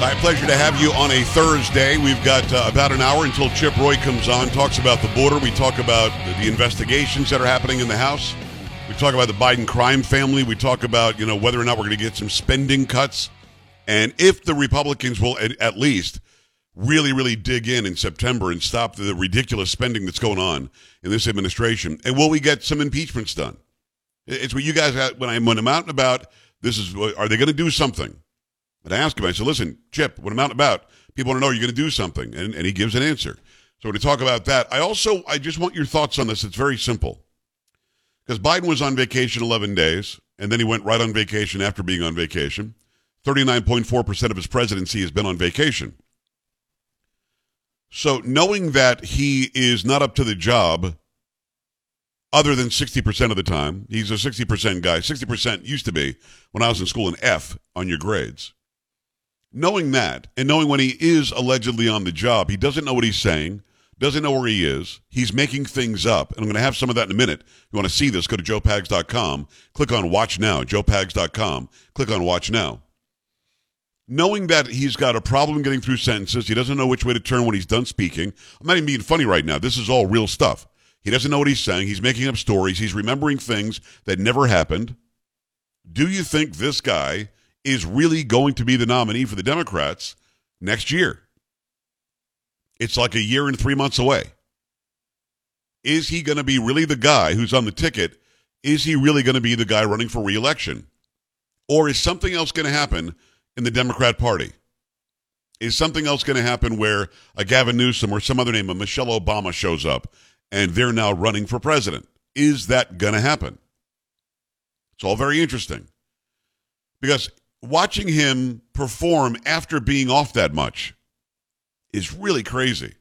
My pleasure to have you on a Thursday. We've got uh, about an hour until Chip Roy comes on, talks about the border. We talk about the investigations that are happening in the House. We talk about the Biden crime family. We talk about, you know, whether or not we're going to get some spending cuts. And if the Republicans will at, at least really, really dig in in September and stop the ridiculous spending that's going on in this administration. And will we get some impeachments done? It's what you guys, when I'm, when I'm out and about, this is, are they going to do something? And I asked him, I said, listen, Chip, what I'm out and about, people want to know are you're going to do something. And, and he gives an answer. So to talk about that, I also, I just want your thoughts on this. It's very simple. Because Biden was on vacation 11 days, and then he went right on vacation after being on vacation. 39.4% of his presidency has been on vacation. So knowing that he is not up to the job other than 60% of the time, he's a 60% guy. 60% used to be when I was in school an F on your grades knowing that and knowing when he is allegedly on the job, he doesn't know what he's saying, doesn't know where he is. He's making things up. And I'm going to have some of that in a minute. If you want to see this, go to joepags.com, click on watch now, joepags.com, click on watch now. Knowing that he's got a problem getting through sentences, he doesn't know which way to turn when he's done speaking. I'm not even being funny right now. This is all real stuff. He doesn't know what he's saying. He's making up stories. He's remembering things that never happened. Do you think this guy is really going to be the nominee for the Democrats next year. It's like a year and three months away. Is he going to be really the guy who's on the ticket? Is he really going to be the guy running for reelection? Or is something else going to happen in the Democrat Party? Is something else going to happen where a Gavin Newsom or some other name, a Michelle Obama shows up and they're now running for president? Is that going to happen? It's all very interesting. Because watching him perform after being off that much is really crazy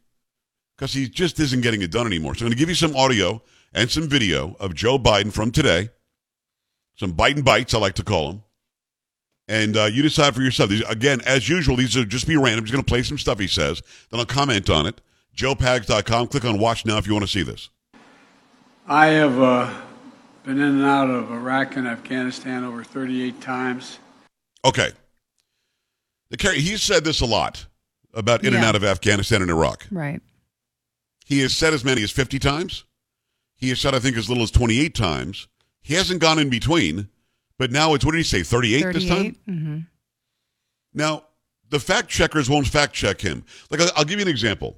because he just isn't getting it done anymore. So I'm going to give you some audio and some video of Joe Biden from today, some Biden bites, I like to call them. And uh, you decide for yourself. These, again, as usual, these are just be random. Just going to play some stuff he says. Then I'll comment on it. JoePags.com. Click on watch now if you want to see this. I have uh, been in and out of Iraq and Afghanistan over 38 times. Okay. The he said this a lot about in yeah. and out of Afghanistan and Iraq. Right. He has said as many as 50 times. He has said, I think, as little as 28 times. He hasn't gone in between, but now it's, what did he say, 38, 38? this time? Mm-hmm. Now, the fact checkers won't fact check him. Like, I'll, I'll, give you an example.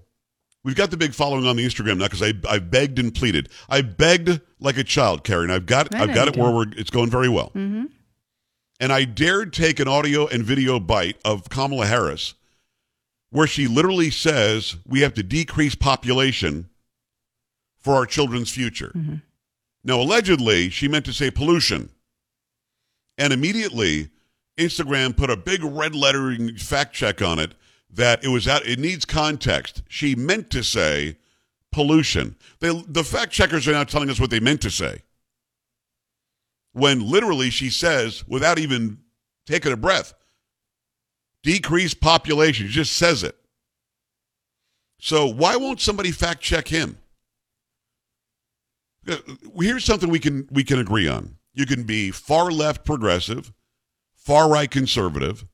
We've got the big following on the Instagram now because I, I begged and pleaded. I begged like a child, Karen. I've got, I've got it where we're, it's going very well. Mm-hmm and I dared take an audio and video bite of Kamala Harris where she literally says we have to decrease population for our children's future. Mm-hmm. Now, allegedly, she meant to say pollution. And immediately, Instagram put a big red lettering fact check on it that it was out, it needs context. She meant to say pollution. They, the fact checkers are now telling us what they meant to say when literally she says, without even taking a breath, decrease population. She just says it. So why won't somebody fact check him? Here's something we can we can agree on. You can be far left progressive, far right conservative.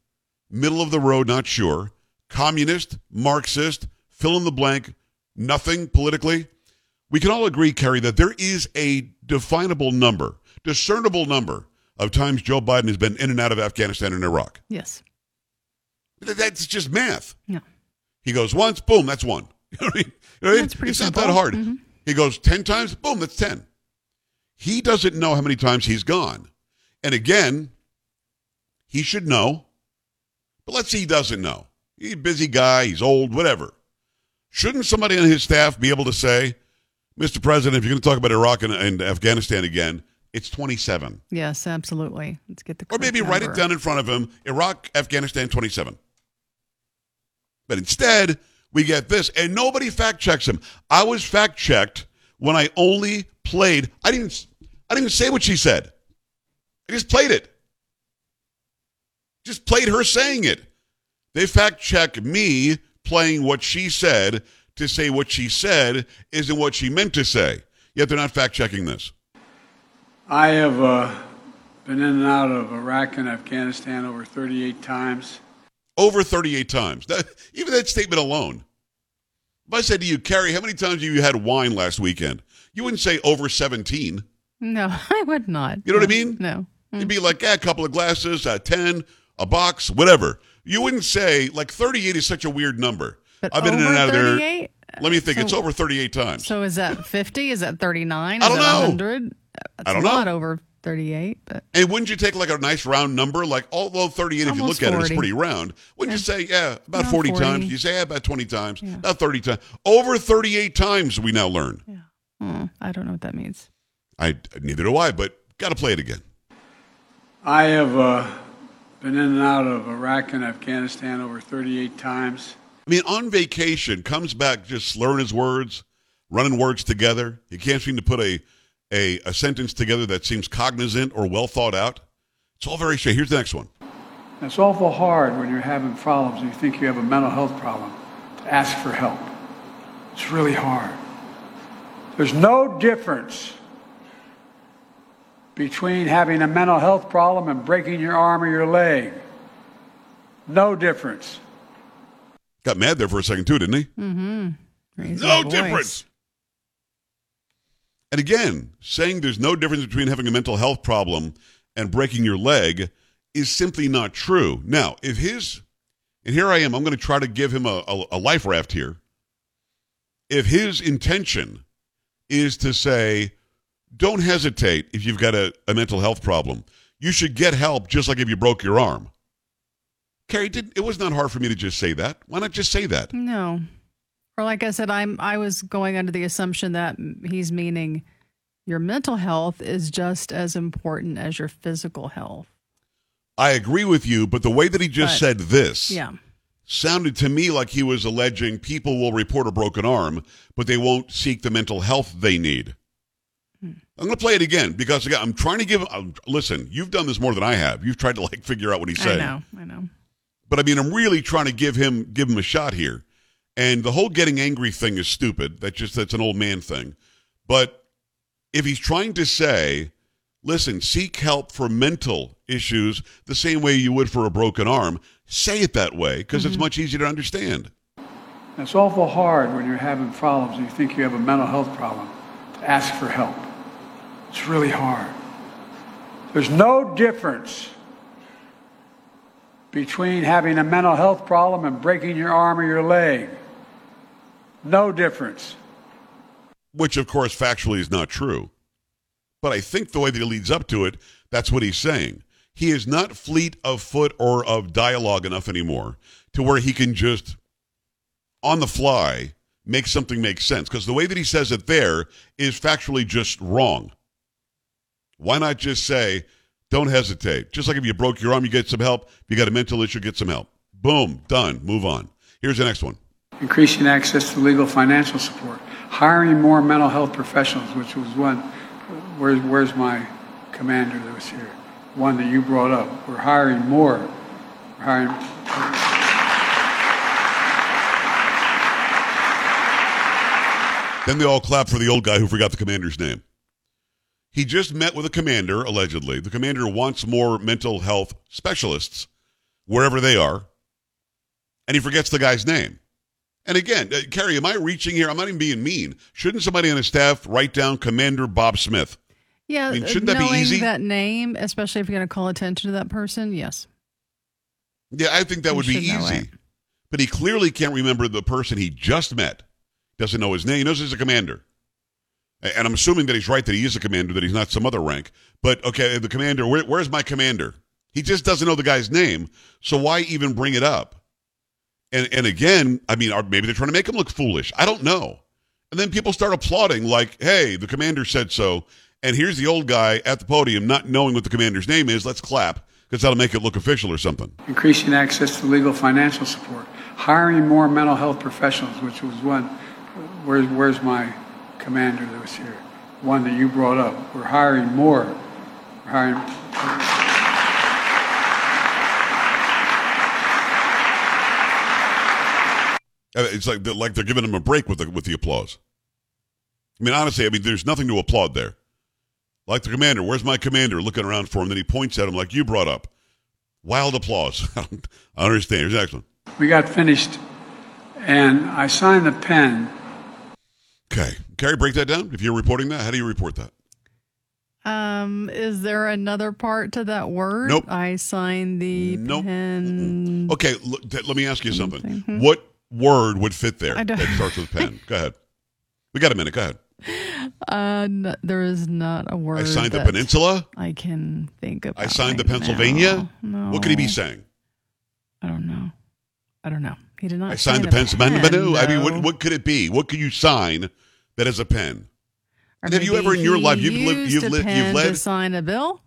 middle of the road, not sure, communist, Marxist, fill in the blank, nothing politically. We can all agree, Kerry, that there is a definable number, discernible number of times Joe Biden has been in and out of Afghanistan and Iraq. Yes. That's just math. Yeah. He goes once, boom, that's one. You know what I mean? You know what I mean? That's pretty it's simple. not that hard. Mhm. He goes 10 times, boom, that's 10. He doesn't know how many times he's gone. And again, he should know. But let's say he doesn't know. He's a busy guy, he's old, whatever. Shouldn't somebody on his staff be able to say, Mr. President, if you're going to talk about Iraq and, and Afghanistan again, it's 27. Yes, absolutely. Let's get the Or maybe correct write it down in front of him Iraq, Afghanistan, 27. But instead, we get this, and nobody fact checks him. I was fact checked when I only played, I didn't, I didn't even say what she said. I just played it. Just played her saying it. They fact check me playing what she said to say what she said isn't what she meant to say. Yet they're not fact checking this. I have uh, been in and out of Iraq and Afghanistan over 38 times. over 38 times. That, even that statement alone. If I said to you, Carrie, how many times have you had wine last weekend? You wouldn't say over 17. No, I would not. You know what I mean? No. You'd be like, yeah, a couple of glasses, uh, 10, a box, whatever. You wouldn't say, like, 38 is such a weird number. But I've been in over and out of there. 38? Let me think. So- it's over 38 times. So is that 50? Is that 39? I Is don't that know. 100? That's I don't a lot know. over 38, but and wouldn't you take like a nice round number? Like, although 38, if you Almost look at it, it's 40. pretty round. Wouldn't you say, yeah, about Around 40, 40. times? You say, yeah, about 20 times, about 30 times. Over 38 times, we now learn. hmm, I don't know what that means. I neither do I, but got to play it again. I have uh, been in and out of Iraq and Afghanistan over 38 times. I mean, on vacation, comes back just slurring his words, running words together. He can't seem to put a a, a sentence together that seems cognizant or well thought out. It's all very strange. Here's the next one. It's awful hard when you're having problems and you think you have a mental health problem to ask for help. It's really hard. There's no difference between having a mental health problem and breaking your arm or your leg. No difference. Got mad there for a second too, didn't he? Mm-hmm. No your difference. And again, saying there's no difference between having a mental health problem and breaking your leg is simply not true. Now, if his, and here I am, I'm going to try to give him a, a, a life raft here. If his intention is to say, don't hesitate if you've got a, a mental health problem, you should get help just like if you broke your arm. Carrie, did, it was not hard for me to just say that. Why not just say that? No. Or like I said, I'm I was going under the assumption that he's meaning your mental health is just as important as your physical health. I agree with you, but the way that he just But- said this Yeah. sounded to me like he was alleging people will report a broken arm, but they won't seek the mental health they need. Hmm. I'm going to play it again because again, I'm trying to give. Um, listen, you've done this more than I have. You've tried to like figure out what he's I saying, know. I know. but I mean, I'm really trying to give him give him a shot here. And the whole getting angry thing is stupid. That's just that's an old man thing. But if he's trying to say, listen, seek help for mental issues the same way you would for a broken arm, say it that way because it's mm-hmm. much easier to understand. It's awful hard when you're having problems and you think you have a mental health problem to ask for help. It's really hard. There's no difference between having a mental health problem and breaking your arm or your leg. No difference. which of course factually is not true. But I think the way that he leads up to it, that's what he's saying. He is not fleet of foot or of dialogue enough anymore to where he can just, on the fly, make something make sense. Because the way that he says it there is factually just wrong. Why not just say, don't hesitate? Just like if you broke your arm, you get some help. If you got a mental issue, get some help. Boom, done, move on. Here's the next one. Increasing access to legal financial support. Hiring more mental health professionals, which was one. Where's, where's my commander that was here? One that you brought up. We're hiring more. We're hiring. Then they all clap for the old guy who forgot the commander's name. He just met with a commander, allegedly. The commander wants more mental health specialists. wherever they are, and he forgets the guy's name. And again, uh, Carrie, am I reaching here? I'm not even being mean. Shouldn't somebody on his staff write down Commander Bob Smith? Yeah, I mean, shouldn't that be easy? that name, especially if you're going to call attention to that person, yes. Yeah, I think that You would be easy. But he clearly can't remember the person he just met. Doesn't know his name. He knows he's a commander. And I'm assuming that he's right that he is a commander, that he's not some other rank. But okay, the commander, where, where's my commander? He just doesn't know the guy's name. So why even bring it up? And and again, I mean, are, maybe they're trying to make him look foolish. I don't know. And then people start applauding, like, "Hey, the commander said so." And here's the old guy at the podium, not knowing what the commander's name is. Let's clap because that'll make it look official or something. increasing access to legal financial support, hiring more mental health professionals, which was one. Where's, where's my commander that was here? One that you brought up. We're hiring more. We're hiring. It's like they're, like they're giving him a break with the with the applause. I mean, honestly, I mean, there's nothing to applaud there. Like the commander, where's my commander? Looking around for him, then he points at him like you brought up. Wild applause. I understand. Here's the next one. We got finished, and I signed the pen. Okay, Carrie, break that down. If you're reporting that, how do you report that? Um, is there another part to that word? Nope. I signed the Nope. pen. Okay, look, th- let me ask you something. Mhm. What word would fit there I don't- that starts with pen? Go ahead. We got a minute. Go ahead. Uh, n- there is not a word. I signed the peninsula. I can think of. I signed the Pennsylvania. No, What could he be saying? I don't know. I don't know. He did not. I signed the pen, Pennsylvania. I mean, what, what could it be? What could you sign that is a pen? Or and have you ever in your life- you've lived- you've a li- you've led- to sign a bill.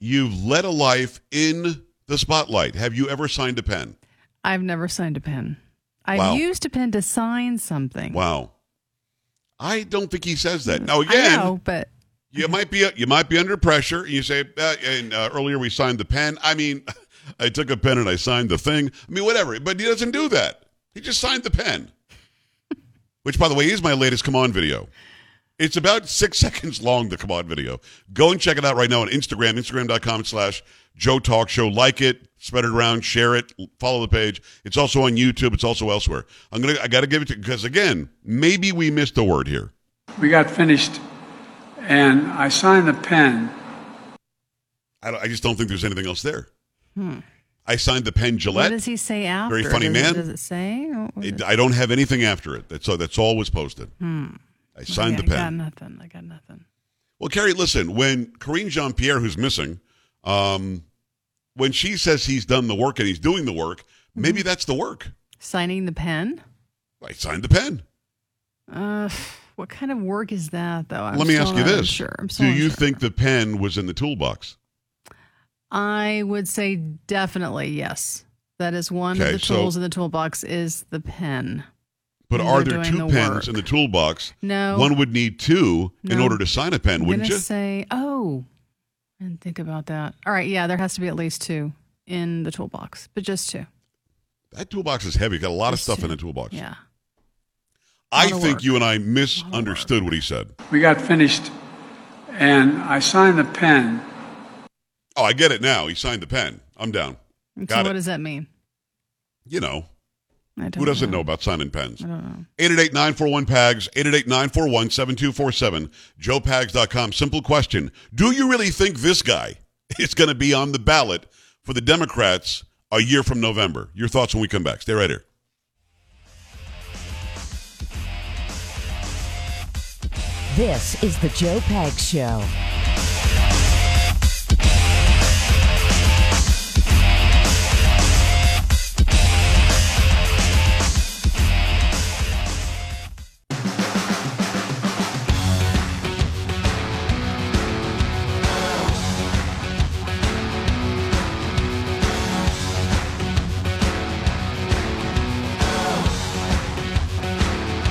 You've led a life in the spotlight. Have you ever signed a pen? I've never signed a pen. I've Wow. used a pen to sign something. Wow. I don't think he says that. Now I again, know, but you might be you might be under pressure. And you say, uh, and uh, earlier we signed the pen. I mean, I took a pen and I signed the thing. I mean, whatever. But he doesn't do that. He just signed the pen. Which, by the way, is my latest come on video. It's about six seconds long, the come on video. Go and check it out right now on Instagram, instagram.com slash Joe Talk Show. Like it, spread it around, share it, follow the page. It's also on YouTube. It's also elsewhere. I'm gonna, I got to give it to, because again, maybe we missed a word here. We got finished, and I signed the pen. I, don't- I just don't think there's anything else there. Hmm. I signed the pen Gillette. what does he say after? Very funny does man. It, does it say? It, it- I don't have anything after it. That's all, that's all was posted. Hmm. I signed the pen. I got nothing. I got nothing. Well, Carrie, listen, when Karine Jean-Pierre, who's missing, um, when she says he's done the work and he's doing the work, maybe that's the work. Signing the pen. I signed the pen. Uh, what kind of work is that, though? I'm Let me ask you this. Sure. I'm Do you unsure. think the pen was in the toolbox? I would say definitely yes. That is one Okay, of the so- tools in the toolbox is the pen. But are there two the pens work. in the toolbox? No. One would need two in order to sign a pen, I'm wouldn't gonna you? say, oh, and think about that. All right, yeah, there has to be at least two in the toolbox, but just two. that toolbox is heavy. Got a lot of stuff two. in the toolbox. Yeah. I think work. you and I misunderstood what he said. We got finished, and I signed the pen. Oh, I get it now. He signed the pen. I'm down. And Got so it. what does that mean? You know, I don't who doesn't know about signing pens? I don't know. 888-941-PAGS, 888-941-7247, joepags.com. Simple question. Do you really think this guy is going to be on the ballot for the Democrats a year from November? Your thoughts when we come back. Stay right here. This is the Joe Pags Show.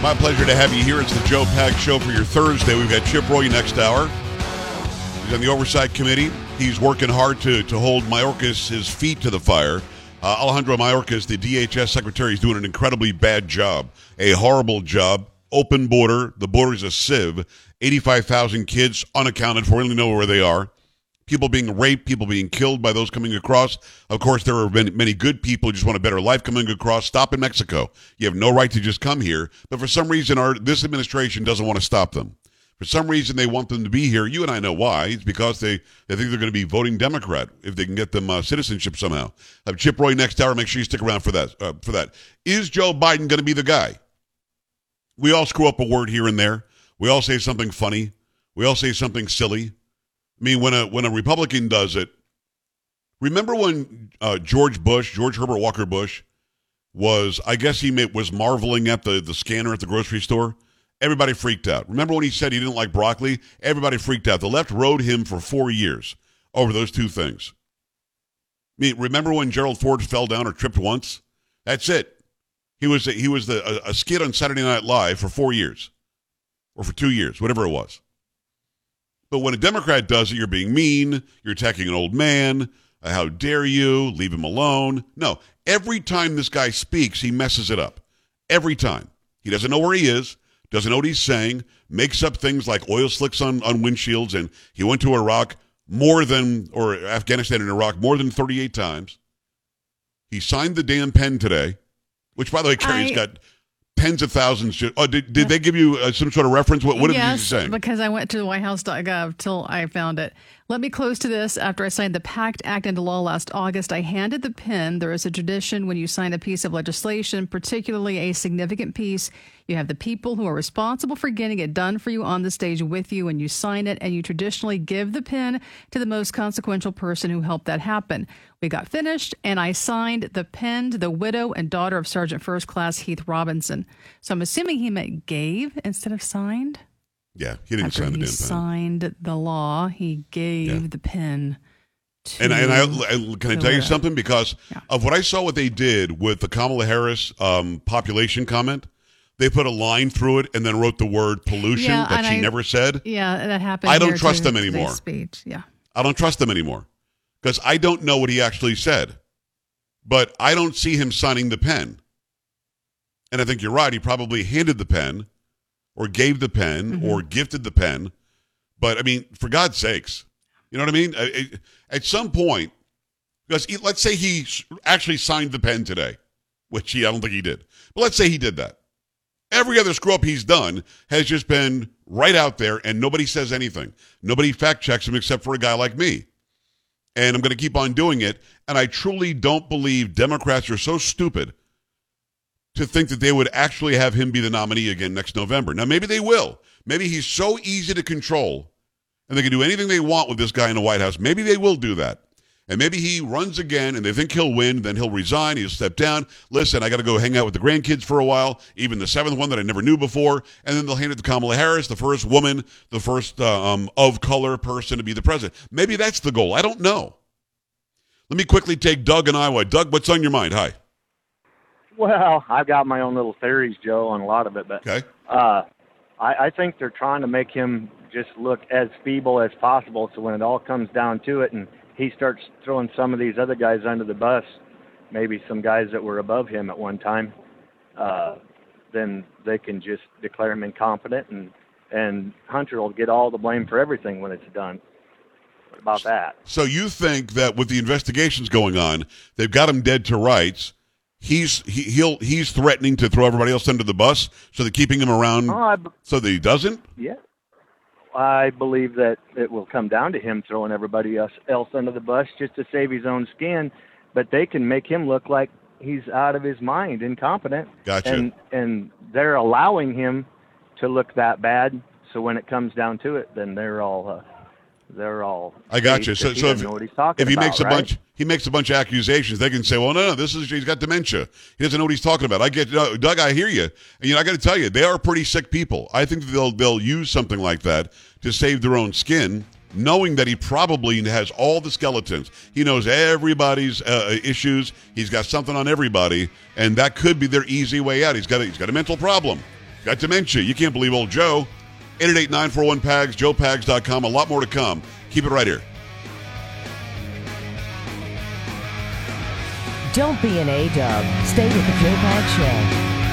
My pleasure to have you here. It's the Joe Pag Show for your Thursday. We've got Chip Roy next hour. He's on the Oversight Committee. He's working hard to, to hold Mayorkas his feet to the fire. Uh, Alejandro Mayorkas, the DHS secretary, is doing an incredibly bad job, a horrible job. Open border. The border is a sieve. 85,000 kids unaccounted for. We don't know where they are. People being raped, people being killed by those coming across. Of course, there are many, many good people who just want a better life coming across. Stop in Mexico. You have no right to just come here. But for some reason, our this administration doesn't want to stop them. For some reason, they want them to be here. You and I know why. It's because they, they think they're going to be voting Democrat if they can get them uh, citizenship somehow. Have Chip Roy next hour. Make sure you stick around for that. Uh, for that, is Joe Biden going to be the guy? We all screw up a word here and there. We all say something funny. We all say something silly. I mean, when a when a Republican does it, remember when uh, George Bush, George Herbert Walker Bush, was I guess he was marveling at the the scanner at the grocery store. Everybody freaked out. Remember when he said he didn't like broccoli? Everybody freaked out. The left rode him for four years over those two things. I mean, remember when Gerald Ford fell down or tripped once? That's it. He was a, he was the, a, a skid on Saturday Night Live for four years, or for two years, whatever it was. But when a Democrat does it, you're being mean. You're attacking an old man. Uh, how dare you? Leave him alone. No, every time this guy speaks, he messes it up. Every time. He doesn't know where he is, doesn't know what he's saying, makes up things like oil slicks on, on windshields, and he went to Iraq more than, or Afghanistan and Iraq more than 38 times. He signed the damn pen today, which, by the way, Carrie's I, got tens of thousands. oh, did, did they give you uh, some sort of reference? What, what yes, did you say? because I went to the WhiteHouse.gov till I found it. Let me close to this. After I signed the PACT Act into law last August, I handed the pen. There is a tradition when you sign a piece of legislation, particularly a significant piece, you have the people who are responsible for getting it done for you on the stage with you, and you sign it, and you traditionally give the pen to the most consequential person who helped that happen. We got finished, and I signed the pen to the widow and daughter of Sergeant First Class Heath Robinson. So I'm assuming he meant gave instead of signed. Yeah, he didn't After sign the he damn pen. He signed the law, he gave Yeah. the pen. To And, and I, I- can I tell you something? Because Yeah. of what I saw, what they did with the Kamala Harris um, population comment, they put a line through it and then wrote the word pollution Yeah, that and she I- never said. Yeah, that happened. I don't here, trust too, them today's anymore. Speech, yeah. I don't trust them anymore because I don't know what he actually said. But I don't see him signing the pen. And I think you're right. He probably handed the pen or gave the pen Mm-hmm. or gifted the pen. But I mean, for God's sakes, you know what I mean? At some point, because he- let's say he actually signed the pen today, which he, I don't think he did. But let's say he did that. Every other screw up he's done has just been right out there and nobody says anything. Nobody fact checks him except for a guy like me. And I'm going to keep on doing it. And I truly don't believe Democrats are so stupid to think that they would actually have him be the nominee again next November. Now, maybe they will. Maybe he's so easy to control and they can do anything they want with this guy in the White House. Maybe they will do that. And maybe he runs again and they think he'll win, then he'll resign, he'll step down. Listen, I got to go hang out with the grandkids for a while, even the seventh one that I never knew before. And then they'll hand it to Kamala Harris, the first woman, the first uh, um, of color person to be the president. Maybe that's the goal. I don't know. Let me quickly take Doug in Iowa. Doug, what's on your mind? Hi. Well, I've got my own little theories, Joe, on a lot of it, but Okay. uh, I, I think they're trying to make him just look as feeble as possible. So when it all comes down to it, and he starts throwing some of these other guys under the bus, maybe some guys that were above him at one time, uh, then they can just declare him incompetent, and and Hunter will get all the blame for everything when it's done. What about that? So you think that with the investigations going on, they've got him dead to rights. He's he, he'll he's threatening to throw everybody else under the bus, so they're keeping him around Oh, so that he doesn't. Yeah. I believe that it will come down to him throwing everybody else, else under the bus just to save his own skin, but they can make him look like he's out of his mind, incompetent. Gotcha. And and they're allowing him to look that bad, so when it comes down to it, then they're all uh, they're all I got you. So, so if, know what he's talking if he about, makes a right? bunch, he makes a bunch of accusations. They can say, "Well, no, no, this is he's got dementia. He doesn't know what he's talking about." I get, uh, Doug. I hear you. And, you know, I got to tell you, they are pretty sick people. I think they'll they'll use something like that to save their own skin, knowing that he probably has all the skeletons. He knows everybody's uh, issues. He's got something on everybody, and that could be their easy way out. He's got a, he's got a mental problem. Got dementia. You can't believe old Joe. 888-941-PAGS, joepags.com. A lot more to come. Keep it right here. Don't be an A-dub. Stay with the Pags Show.